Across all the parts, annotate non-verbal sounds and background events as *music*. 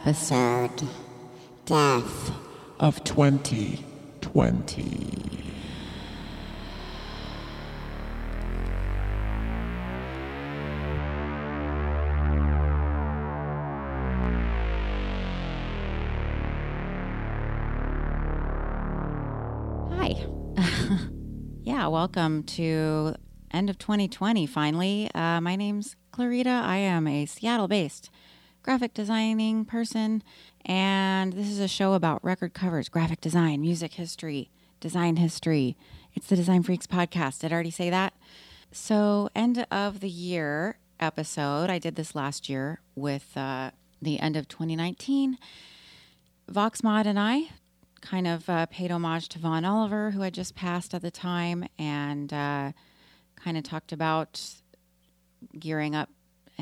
episode Death of 2020. Hi. *laughs* yeah, welcome to end of 2020 finally. Uh, my name's Clarita. I am a Seattle based graphic designing person, and this is a show about record covers, graphic design, music history, design history. It's the Design Freaks podcast. Did I already say that? So, end of the year episode. I did this last year with uh, the end of 2019. Voxmod and I kind of uh, paid homage to Vaughn Oliver, who had just passed at the time, and uh, kind of talked about gearing up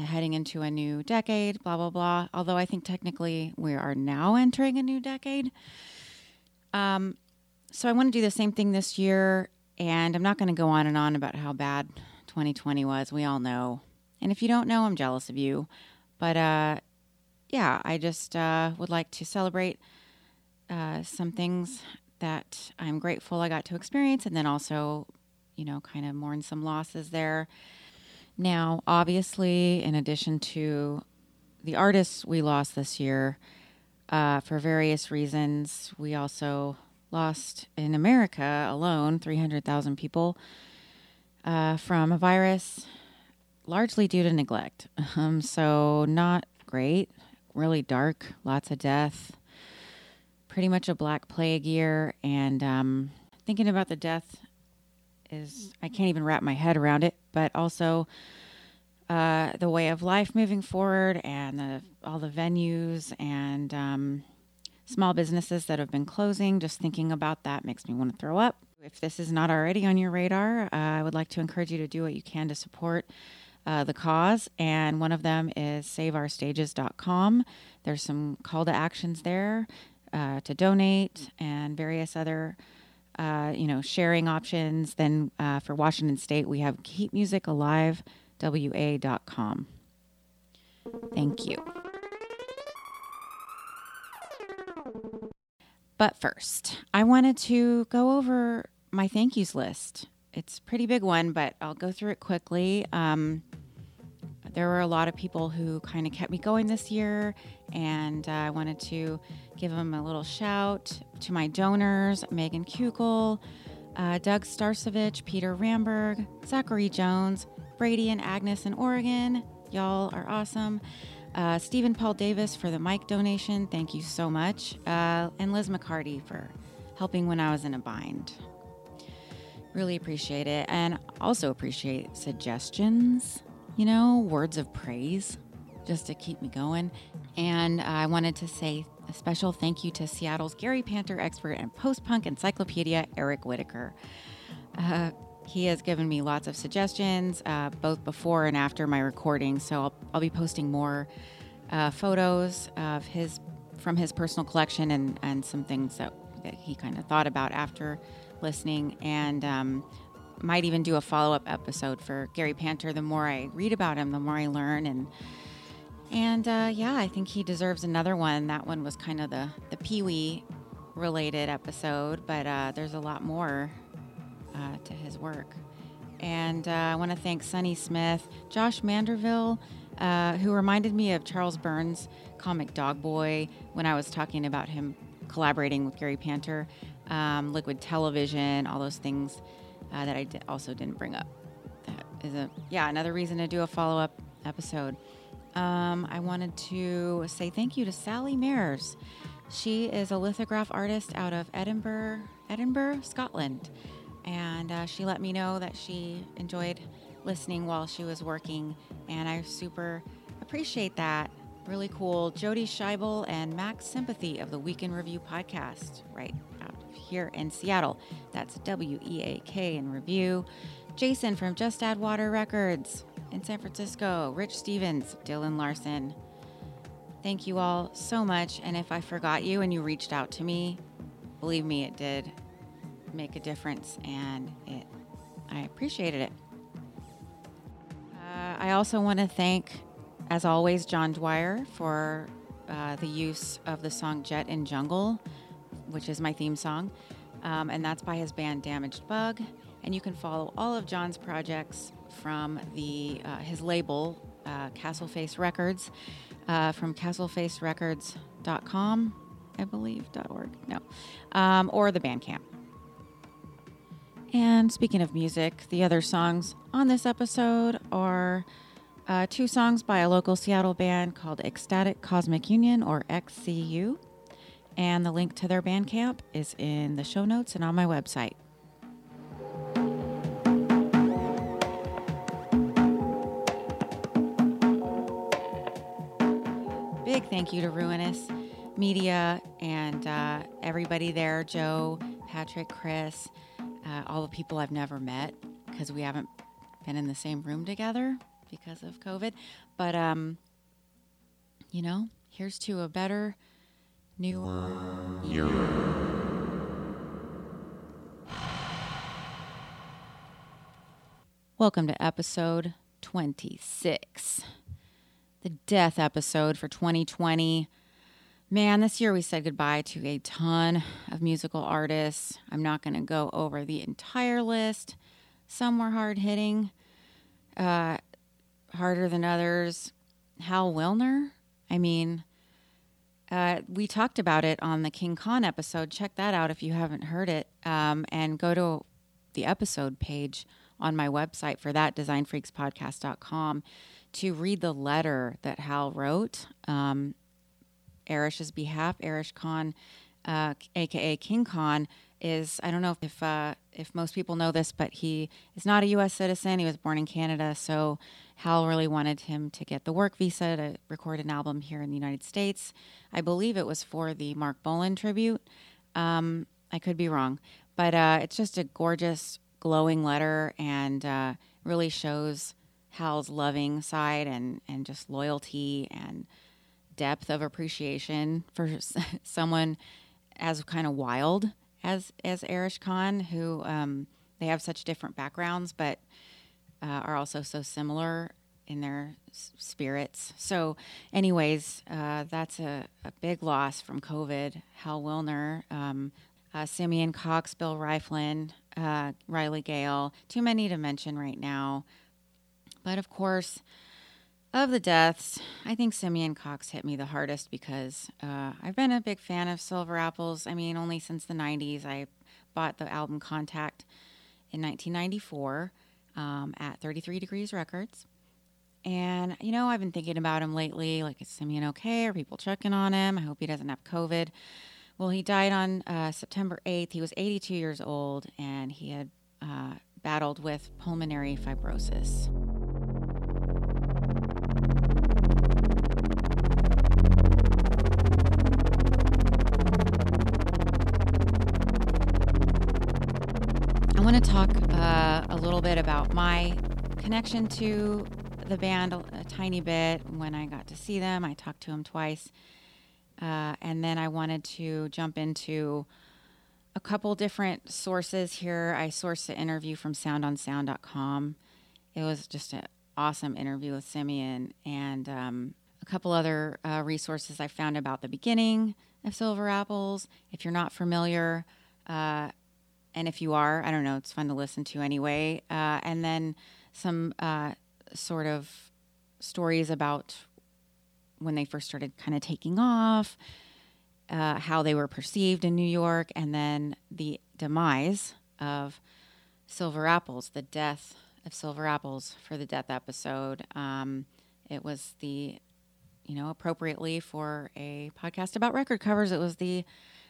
heading into a new decade, blah, blah, blah. Although I think technically we are now entering a new decade. Um, so I want to do the same thing this year, and I'm not going to go on and on about how bad 2020 was. We all know. And if you don't know, I'm jealous of you. But uh, yeah, I just uh, would like to celebrate uh, some things that I'm grateful I got to experience, and then also, you know, kind of mourn some losses there. Now, obviously, in addition to the artists we lost this year, uh, for various reasons, we also lost in America alone 300,000 people uh, from a virus, largely due to neglect. *laughs* Um, so, not great, really dark, lots of death, pretty much a black plague year. And um, thinking about the death is, I can't even wrap my head around it, but also uh, the way of life moving forward and the, all the venues and um, small businesses that have been closing. Just thinking about that makes me want to throw up. If this is not already on your radar, uh, I would like to encourage you to do what you can to support uh, the cause. And one of them is saveourstages.com. There's some call to actions there uh, to donate and various other. Uh, you know, sharing options. Then uh, for Washington State, we have Keep Music Alive wa.com. Thank you. But first, I wanted to go over my thank yous list. It's a pretty big one, but I'll go through it quickly. Um, there were a lot of people who kind of kept me going this year, and uh, I wanted to give them a little shout to my donors Megan Kugel, uh, Doug Starcevich, Peter Ramberg, Zachary Jones, Brady and Agnes in Oregon. Y'all are awesome. Uh, Stephen Paul Davis for the mic donation. Thank you so much. Uh, and Liz McCarty for helping when I was in a bind. Really appreciate it. And also appreciate suggestions, you know, words of praise just to keep me going. And I wanted to say a special thank you to Seattle's Gary Panter expert and post punk encyclopedia, Eric Whitaker. Uh, he has given me lots of suggestions, uh, both before and after my recording. So I'll, I'll be posting more uh, photos of his from his personal collection and, and some things that, that he kind of thought about after listening. And um, might even do a follow up episode for Gary Panter. The more I read about him, the more I learn. And and uh, yeah, I think he deserves another one. That one was kind of the the Pee Wee related episode, but uh, there's a lot more uh, to his work. And uh, I want to thank Sonny Smith, Josh Manderville, uh, who reminded me of Charles Burns' comic Dog Boy when I was talking about him collaborating with Gary Panter, um, Liquid Television, all those things uh, that I also didn't bring up. That is a yeah another reason to do a follow up episode. Um, I wanted to say thank you to Sally Mears. She is a lithograph artist out of Edinburgh, Edinburgh, Scotland and uh, she let me know that she enjoyed listening while she was working, and I super appreciate that. Really cool. Jody Scheibel and Max Sympathy of the Weekend Review podcast, right out here in Seattle. That's W E A K in Review. Jason from Just Add Water Records in San Francisco. Rich Stevens, Dylan Larson. Thank you all so much. And if I forgot you and you reached out to me, believe me, it did make a difference, and it I appreciated it. Uh, I also want to thank, as always, John Dwyer for uh, the use of the song Jet in Jungle, which is my theme song. Um, and that's by his band Damaged Bug. And you can follow all of John's projects from the uh, his label, uh, Castleface Records, uh, from castlefacerecords.com, I believe, .org, no, um, or the Bandcamp. And speaking of music, the other songs on this episode are uh, two songs by a local Seattle band called Ecstatic Cosmic Union, or XCU. And the link to their Bandcamp is in the show notes and on my website. Big thank you to Ruinous Media and uh, everybody there Joe, Patrick, Chris, uh, all the people I've never met because we haven't been in the same room together because of COVID. But, um, you know, here's to a better, newer year. Welcome to episode 26, the death episode for 2020. Man, this year we said goodbye to a ton of musical artists. I'm not going to go over the entire list. Some were hard hitting, uh, harder than others. Hal Willner, I mean, uh, we talked about it on the King Khan episode. Check that out if you haven't heard it. Um, and go to the episode page on my website for that, designfreakspodcast.com, to read the letter that Hal wrote. Um, behalf. Arish Khan, uh, aka King Khan, is I don't know if uh, if most people know this, but he is not a U.S. citizen. He was born in Canada, so Hal really wanted him to get the work visa to record an album here in the United States. I believe it was for the Marc Bolan tribute. Um, I could be wrong, but uh, it's just a gorgeous, glowing letter, and uh, really shows Hal's loving side and and just loyalty and depth of appreciation for *laughs* someone as kind of wild as as Arish Khan, who um, they have such different backgrounds, but uh, are also so similar in their s- spirits. So, anyways, uh, that's a, a, big loss from COVID. Hal Willner, um, uh, Simeon Coxe, Bill Rieflin, uh, Riley Gale. Too many to mention right now. But of course, of the deaths, I think Simeon Coxe hit me the hardest because uh, I've been a big fan of Silver Apples. I mean, only since the 90s. I bought the album Contact in 1994 um, at 33 Degrees Records. And, you know, I've been thinking about him lately. Like, is Simeon okay? Are people checking on him? I hope he doesn't have COVID. Well, he died on uh, September 8th. He was 82 years old and he had uh, battled with pulmonary fibrosis. Want to talk uh, a little bit about my connection to the band a, a, tiny bit. When I got to see them, I talked to them twice. Uh, and then I wanted to jump into a couple different sources here. I sourced the interview from soundonsound.com. It was just an awesome interview with Simeon and um, a couple other uh, resources I found about the beginning of Silver Apples. If you're not familiar, uh, and if you are, I don't know, it's fun to listen to anyway. Uh, and then some uh, sort of stories about when they first started kind of taking off, uh, how they were perceived in New York, and then the demise of Silver Apples, the death of Silver Apples for the death episode. Um, it was the, you know, appropriately for a podcast about record covers, it was the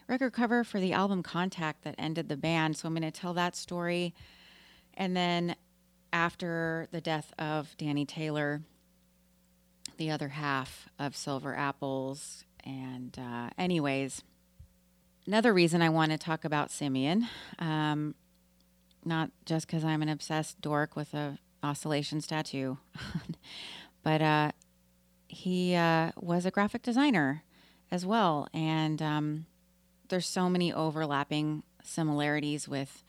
record cover for the album Contact that ended the band. So I'm going to tell that story. And then after the death of Danny Taylor, the other half of Silver Apples. And, uh, anyways, another reason I want to talk about Simeon, um, not just because I'm an obsessed dork with a oscillation tattoo, *laughs* but uh, he uh, was a graphic designer as well. And um, there's so many overlapping similarities with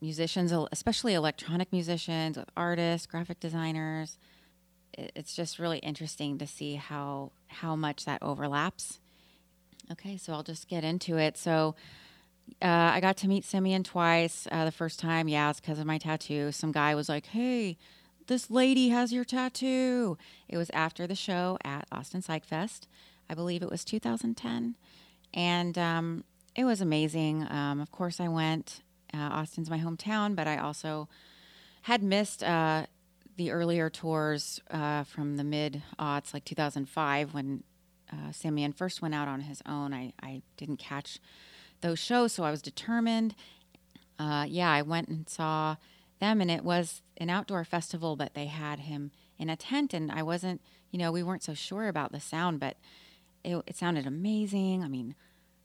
musicians, especially electronic musicians, with artists, graphic designers. It's just really interesting to see how how much that overlaps. Okay, so I'll just get into it. So uh, I got to meet Simeon twice. Uh, the first time, yeah, it's because of my tattoo. Some guy was like, "Hey, this lady has your tattoo." It was after the show at Austin Psych Fest. I believe it was 2010, and um, it was amazing. Um, of course, I went. Uh, Austin's my hometown, but I also had missed uh, the earlier tours uh, from the mid aughts, like 2005, when uh, Simeon first went out on his own. I, I didn't catch those shows, so I was determined. Uh, yeah, I went and saw them, and it was an outdoor festival, but they had him in a tent, and I wasn't, you know, we weren't so sure about the sound, but it, it sounded amazing. I mean,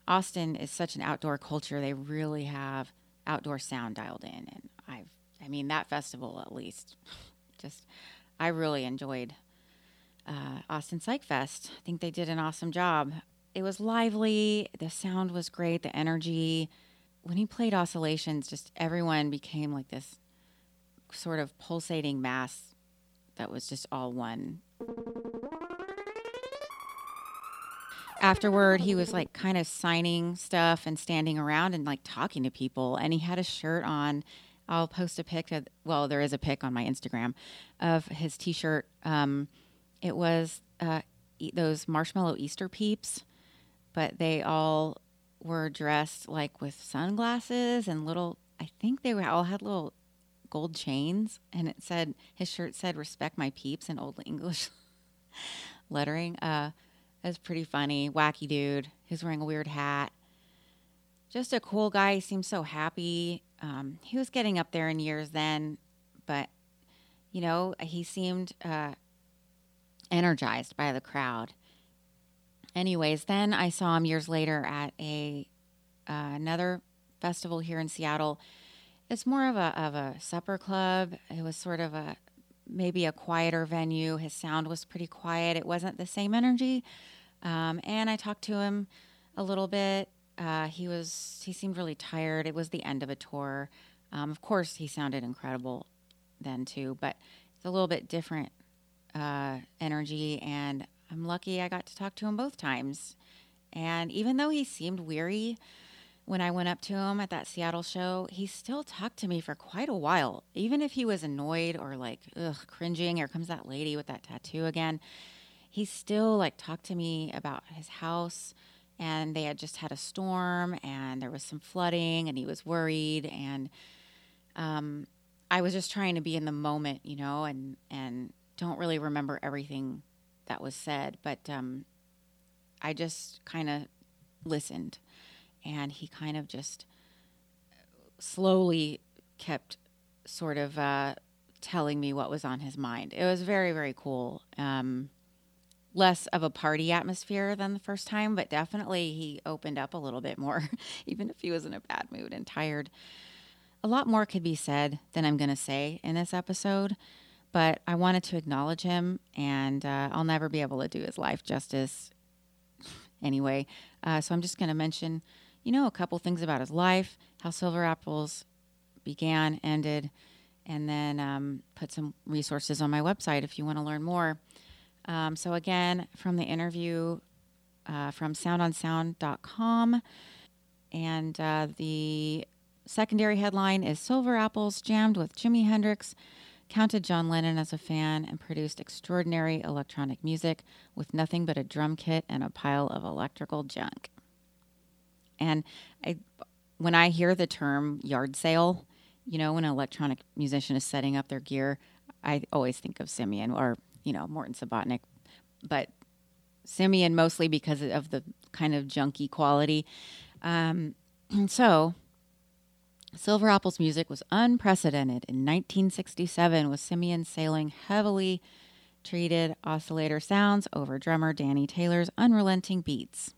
Austin is such an outdoor culture; they really have outdoor sound dialed in, and I've, I mean, that festival at least, *laughs* just, I really enjoyed uh, Austin Psych Fest. I think they did an awesome job it was lively. The sound was great. The energy. When he played oscillations, just everyone became like this sort of pulsating mass that was just all one. Afterward, he was like kind of signing stuff and standing around and like talking to people. And he had a shirt on. I'll post a pic of, well, there is a pic on my Instagram of his t shirt. Um, it was uh, those marshmallow Easter peeps but they all were dressed like with sunglasses and little I think they were all had little gold chains and it said his shirt said respect my peeps in old English *laughs* lettering. Uh it was pretty funny. Wacky dude. Was wearing a weird hat. Just a cool guy. He seemed so happy. Um, he was getting up there in years then, but you know, he seemed uh, energized by the crowd anyways, then I saw him years later at a uh, another festival here in Seattle. It's more of a of a supper club. It was sort of a maybe a quieter venue. His sound was pretty quiet. It wasn't the same energy. Um, and I talked to him a little bit. Uh, he was he seemed really tired. It was the end of a tour. Um, of course, he sounded incredible then too, but it's a little bit different uh, energy. And I'm lucky I got to talk to him both times. And even though he seemed weary when I went up to him at that Seattle show, he still talked to me for quite a while. Even if he was annoyed or like, ugh, cringing, here comes that lady with that tattoo again. He still like talked to me about his house and they had just had a storm and there was some flooding and he was worried and um, I was just trying to be in the moment, you know, and and don't really remember everything that was said, but um, I just kind of listened, and he kind of just slowly kept sort of uh, telling me what was on his mind. It was very, very cool. Um, less of a party atmosphere than the first time, but definitely he opened up a little bit more, *laughs* even if he was in a bad mood and tired. A lot more could be said than I'm going to say in this episode but I wanted to acknowledge him, and uh, I'll never be able to do his life justice *laughs* anyway. Uh, so I'm just going to mention, you know, a couple things about his life, how Silver Apples began, ended, and then um, put some resources on my website if you want to learn more. Um, so, again, from the interview uh, from soundonsound.com, and uh, the secondary headline is Silver Apples Jammed with Jimi Hendrix counted John Lennon as a fan, and produced extraordinary electronic music with nothing but a drum kit and a pile of electrical junk. And I, when I hear the term yard sale, you know, when an electronic musician is setting up their gear, I always think of Simeon or, you know, Morton Subotnick. But Simeon mostly because of the kind of junky quality. Um, *clears throat* so Silver Apple's music was unprecedented in 1967 with Simeon sailing heavily treated oscillator sounds over drummer Danny Taylor's unrelenting beats.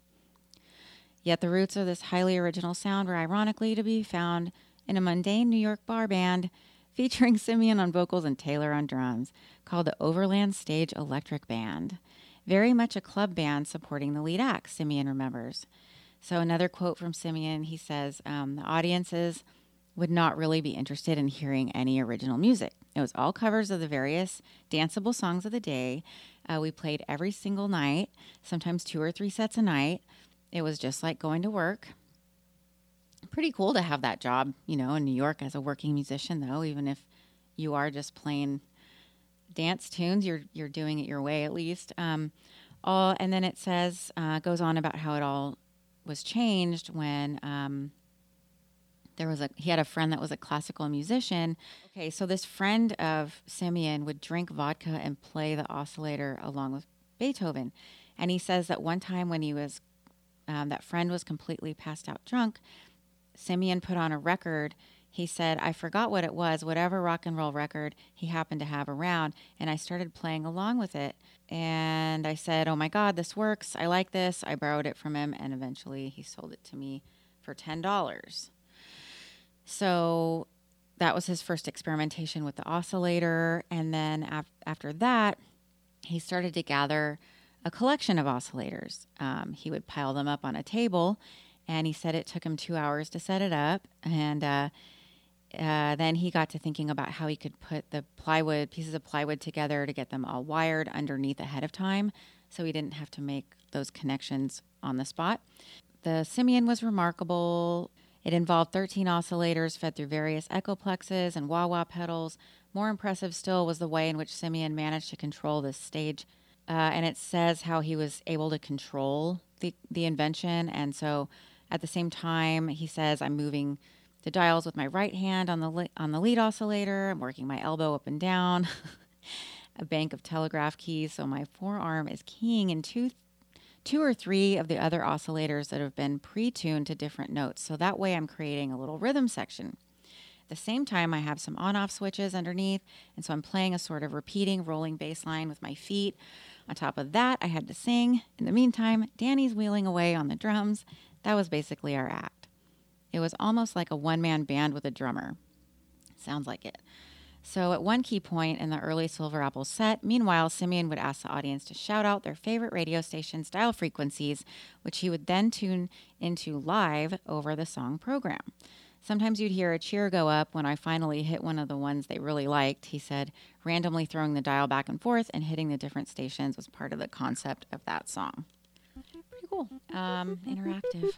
Yet the roots of this highly original sound were ironically to be found in a mundane New York bar band featuring Simeon on vocals and Taylor on drums called the Overland Stage Electric Band. Very much a club band supporting the lead act, Simeon remembers. So, another quote from Simeon he says, um, The audiences would not really be interested in hearing any original music. It was all covers of the various danceable songs of the day. Uh, we played every single night, sometimes two or three sets a night. It was just like going to work. Pretty cool to have that job, you know, in New York as a working musician, though, even if you are just playing dance tunes, you're, you're doing it your way at least. Um, all, and then it says, uh, goes on about how it all was changed when um, there was a he had a friend that was a classical musician. Okay, so this friend of Simeon would drink vodka and play the oscillator along with Beethoven, and he says that one time when he was um, that friend was completely passed out drunk, Simeon put on a record. He said, I forgot what it was, whatever rock and roll record he happened to have around, and I started playing along with it. And I said, Oh my God, this works. I like this. I borrowed it from him, and eventually he sold it to me for $10. So that was his first experimentation with the oscillator. And then af- after that, he started to gather a collection of oscillators. Um, he would pile them up on a table, and he said it took him two hours to set it up. And uh, uh, then he got to thinking about how he could put the plywood pieces of plywood together to get them all wired underneath ahead of time, so he didn't have to make those connections on the spot. The Simeon was remarkable it involved 13 oscillators fed through various echoplexes and wah wah pedals. More impressive still was the way in which Simeon managed to control this stage. Uh, and it says how he was able to control the, the invention. And so at the same time, he says, I'm moving the dials with my right hand on the, li- on the lead oscillator. I'm working my elbow up and down. *laughs* a bank of telegraph keys. So my forearm is keying in two two or three of the other oscillators that have been pre tuned to different notes. So that way I'm creating a little rhythm section. At the same time, I have some on off switches underneath, and so I'm playing a sort of repeating rolling bass line with my feet. On top of that, I had to sing. In the meantime, Danny's wheeling away on the drums. That was basically our act. It was almost like a one man band with a drummer. Sounds like it. So, at one key point in the early Silver Apple set, meanwhile, Simeon would ask the audience to shout out their favorite radio station style frequencies, which he would then tune into live over the song program. Sometimes you'd hear a cheer go up when I finally hit one of the ones they really liked. He said, randomly throwing the dial back and forth and hitting the different stations was part of the concept of that song. Cool. Um, interactive.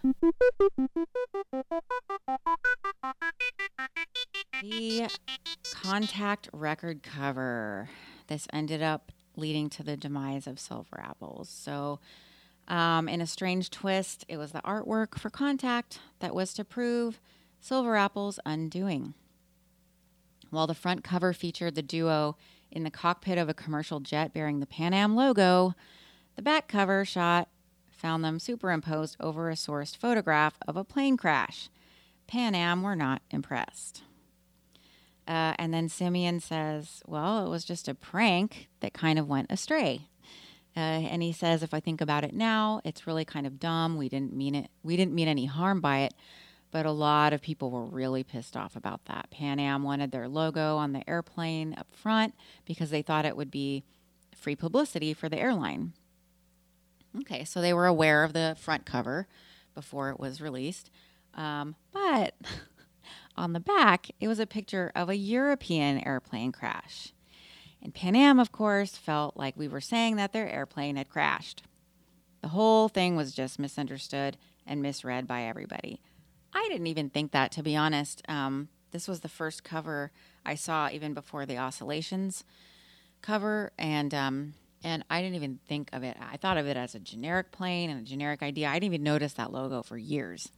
The Contact record cover. This ended up leading to the demise of Silver Apples. So, um, in a strange twist, it was the artwork for Contact that was to prove Silver Apple's undoing. While the front cover featured the duo in the cockpit of a commercial jet bearing the Pan Am logo, the back cover shot found them superimposed over a sourced photograph of a plane crash. Pan Am were not impressed. Uh, and then Simeon says, Well, it was just a prank that kind of went astray. Uh, and he says, If I think about it now, it's really kind of dumb. We didn't mean it. We didn't mean any harm by it. But a lot of people were really pissed off about that. Pan Am wanted their logo on the airplane up front because they thought it would be free publicity for the airline. Okay, so they were aware of the front cover before it was released. Um, but *laughs* on the back, it was a picture of a European airplane crash. And Pan Am, of course, felt like we were saying that their airplane had crashed. The whole thing was just misunderstood and misread by everybody. I didn't even think that, to be honest. Um, this was the first cover I saw even before the Oscillations cover, and um, and I didn't even think of it. I thought of it as a generic plane and a generic idea. I didn't even notice that logo for years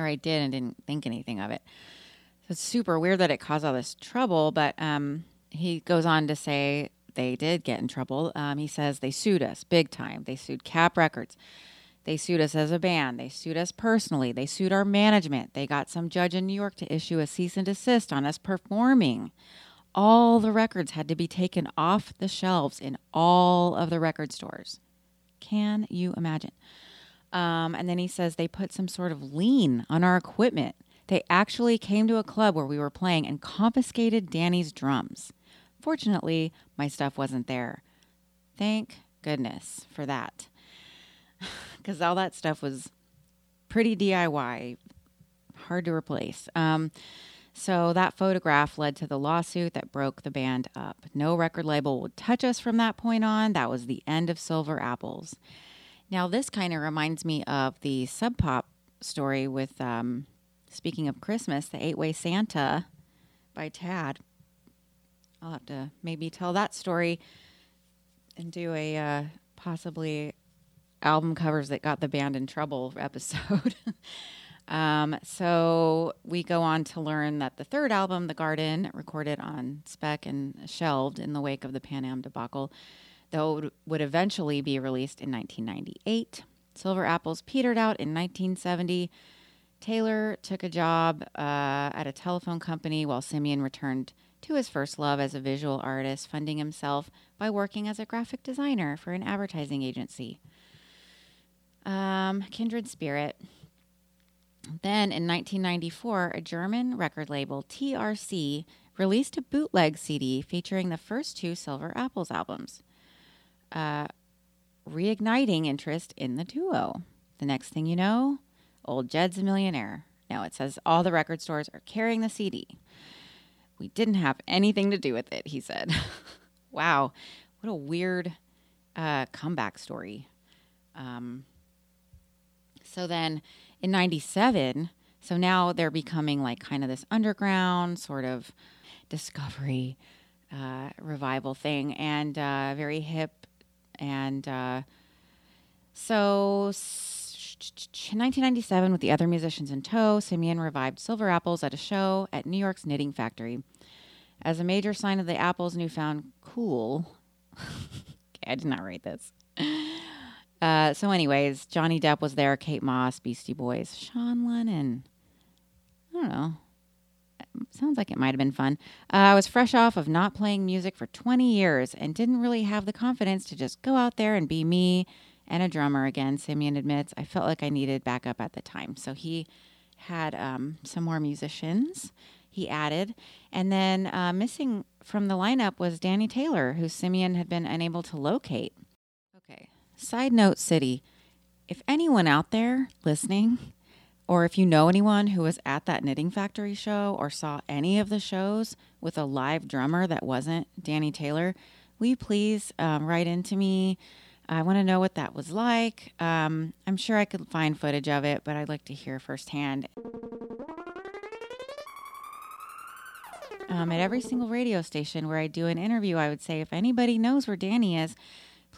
or I did and didn't think anything of it. So it's super weird that it caused all this trouble. But um, he goes on to say they did get in trouble. Um, he says they sued us big time. They sued Kapp Records. They sued us as a band. They sued us personally. They sued our management. They got some judge in New York to issue a cease and desist on us performing. All the records had to be taken off the shelves in all of the record stores. Can you imagine? Um, and then he says they put some sort of lien on our equipment. They actually came to a club where we were playing and confiscated Danny's drums. Fortunately, my stuff wasn't there. Thank goodness for that. *laughs* Because all that stuff was pretty DIY, hard to replace. Um, so that photograph led to the lawsuit that broke the band up. No record label would touch us from that point on. That was the end of Silver Apples. Now, this kind of reminds me of the Sub Pop story with, um, speaking of Christmas, the Eight Way Santa by Tad. I'll have to maybe tell that story and do a uh, possibly album covers that got the band in trouble *laughs* episode. Um, so we go on to learn that the third album, The Garden, recorded on spec and shelved in the wake of the Pan Am debacle, though would eventually be released in 1998. Silver Apples petered out in 1970. Taylor took a job uh, at a telephone company while Simeon returned to his first love as a visual artist, funding himself by working as a graphic designer for an advertising agency. Um, Kindred Spirit. Then in 1994, a German record label, TRC, released a bootleg CD featuring the first two Silver Apples albums, uh, reigniting interest in the duo. The next thing you know, old Jed's a millionaire. Now it says all the record stores are carrying the CD. We didn't have anything to do with it, he said. *laughs* wow, what a weird uh, comeback story. Um, so then in 97, so now they're becoming like kind of this underground sort of discovery uh, revival thing and uh, very hip. And uh, so in 1997, with the other musicians in tow, Simeon revived Silver Apples at a show at New York's Knitting Factory. As a major sign of the Apples' newfound cool, *laughs* okay, I did not write this. Uh, so, anyways, Johnny Depp was there, Kate Moss, Beastie Boys, Sean Lennon. I don't know. Sounds like it might have been fun. Uh, I was fresh off of not playing music for 20 years and didn't really have the confidence to just go out there and be me and a drummer again. Simeon admits I felt like I needed backup at the time. So he had um, some more musicians he added. And then uh, missing from the lineup was Danny Taylor, who Simeon had been unable to locate. Side note, City, if anyone out there listening, or if you know anyone who was at that Knitting Factory show or saw any of the shows with a live drummer that wasn't Danny Taylor, will you please um, write into me? I want to know what that was like. Um, I'm sure I could find footage of it, but I'd like to hear firsthand. Um, at every single radio station where I do an interview, I would say if anybody knows where Danny is,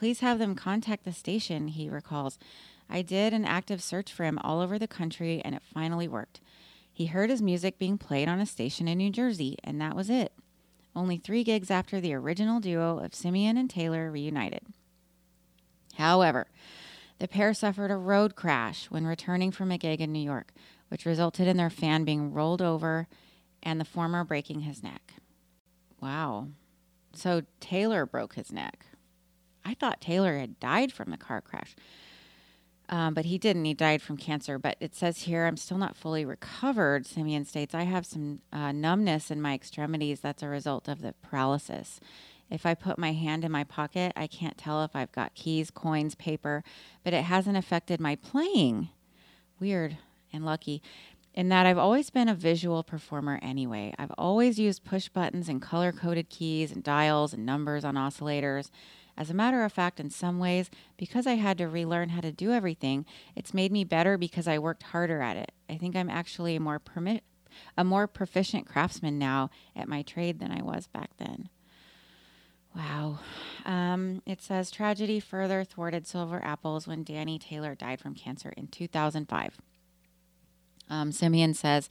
Please have them contact the station, he recalls. I did an active search for him all over the country, and it finally worked. He heard his music being played on a station in New Jersey, and that was it. Only three gigs after the original duo of Simeon and Taylor reunited. However, the pair suffered a road crash when returning from a gig in New York, which resulted in their fan being rolled over and the former breaking his neck. Wow. So Taylor broke his neck. I thought Taylor had died from the car crash. Um, but he didn't. He died from cancer. But it says here, I'm still not fully recovered. Simeon states, I have some uh, numbness in my extremities. That's a result of the paralysis. If I put my hand in my pocket, I can't tell if I've got keys, coins, paper, but it hasn't affected my playing. Weird and lucky. In that I've always been a visual performer anyway. I've always used push buttons and color coded keys and dials and numbers on oscillators. As a matter of fact, in some ways, because I had to relearn how to do everything, it's made me better because I worked harder at it. I think I'm actually a more permit a more proficient craftsman now at my trade than I was back then. Wow. Um, it says tragedy further thwarted Silver Apples when Danny Taylor died from cancer in 2005. Um, Simeon says,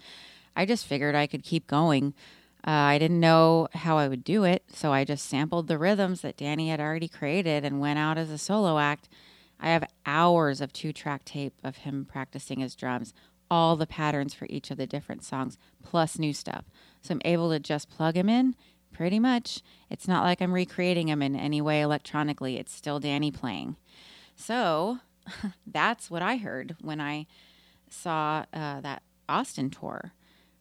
I just figured I could keep going. Uh, I didn't know how I would do it, so I just sampled the rhythms that Danny had already created and went out as a solo act. I have hours of two track tape of him practicing his drums, all the patterns for each of the different songs, plus new stuff. So I'm able to just plug him in pretty much. It's not like I'm recreating him in any way electronically, it's still Danny playing. So *laughs* that's what I heard when I saw uh, that Austin tour.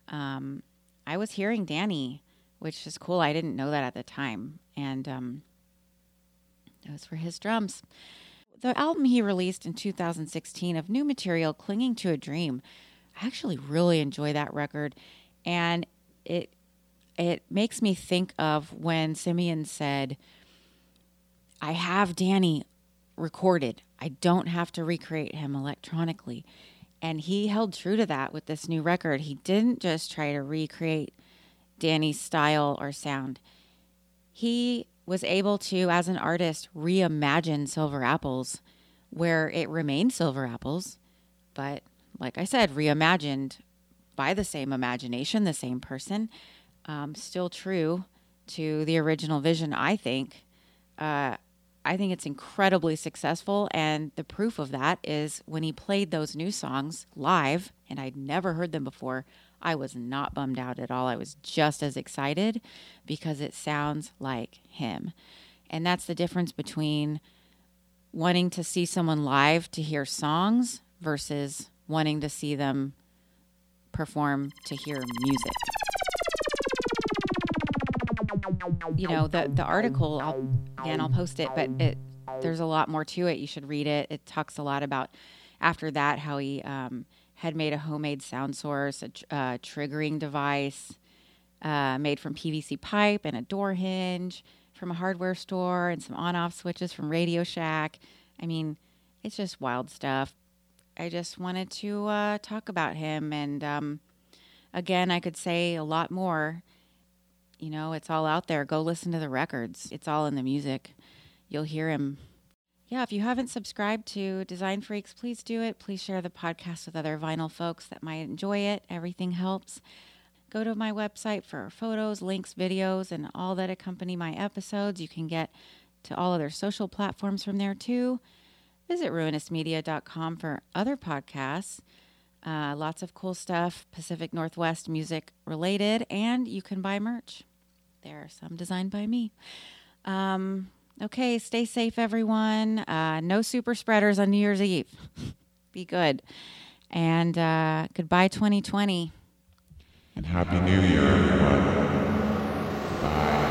Um, I was hearing Danny, which is cool. I didn't know that at the time. And um, those were his drums. the album he released in 2016 of new material, Clinging to a Dream, I actually really enjoy that record. And it it makes me think of when Simeon said, I have Danny recorded. I don't have to recreate him electronically. And he held true to that with this new record. He didn't just try to recreate Danny's style or sound. He was able to, as an artist, reimagine Silver Apples where it remained Silver Apples, but like I said, reimagined by the same imagination, the same person, um, still true to the original vision, I think. Uh, I think it's incredibly successful. And the proof of that is when he played those new songs live, and I'd never heard them before, I was not bummed out at all. I was just as excited because it sounds like him. And that's the difference between wanting to see someone live to hear songs versus wanting to see them perform to hear music. You know, the the article I'll, again I'll post it, but it there's a lot more to it. You should read it. It talks a lot about after that how he um, had made a homemade sound source, a, a triggering device uh, made from PVC pipe and a door hinge from a hardware store and some on-off switches from Radio Shack. I mean, it's just wild stuff. I just wanted to uh, talk about him. And um, again, I could say a lot more. You know, it's all out there. Go listen to the records, it's all in the music. You'll hear him. Yeah, if you haven't subscribed to Design Freaks, please do it. Please share the podcast with other vinyl folks that might enjoy it. Everything helps. Go to my website for photos, links, videos, and all that accompany my episodes. You can get to all other social platforms from there too. Visit ruinousmedia.com for other podcasts. Uh, lots of cool stuff, Pacific Northwest music related, and you can buy merch. There are some designed by me. Um, okay, stay safe, everyone. Uh, no super spreaders on New Year's Eve. *laughs* Be good. And uh, goodbye, 2020. And Happy New Year, everyone. Bye.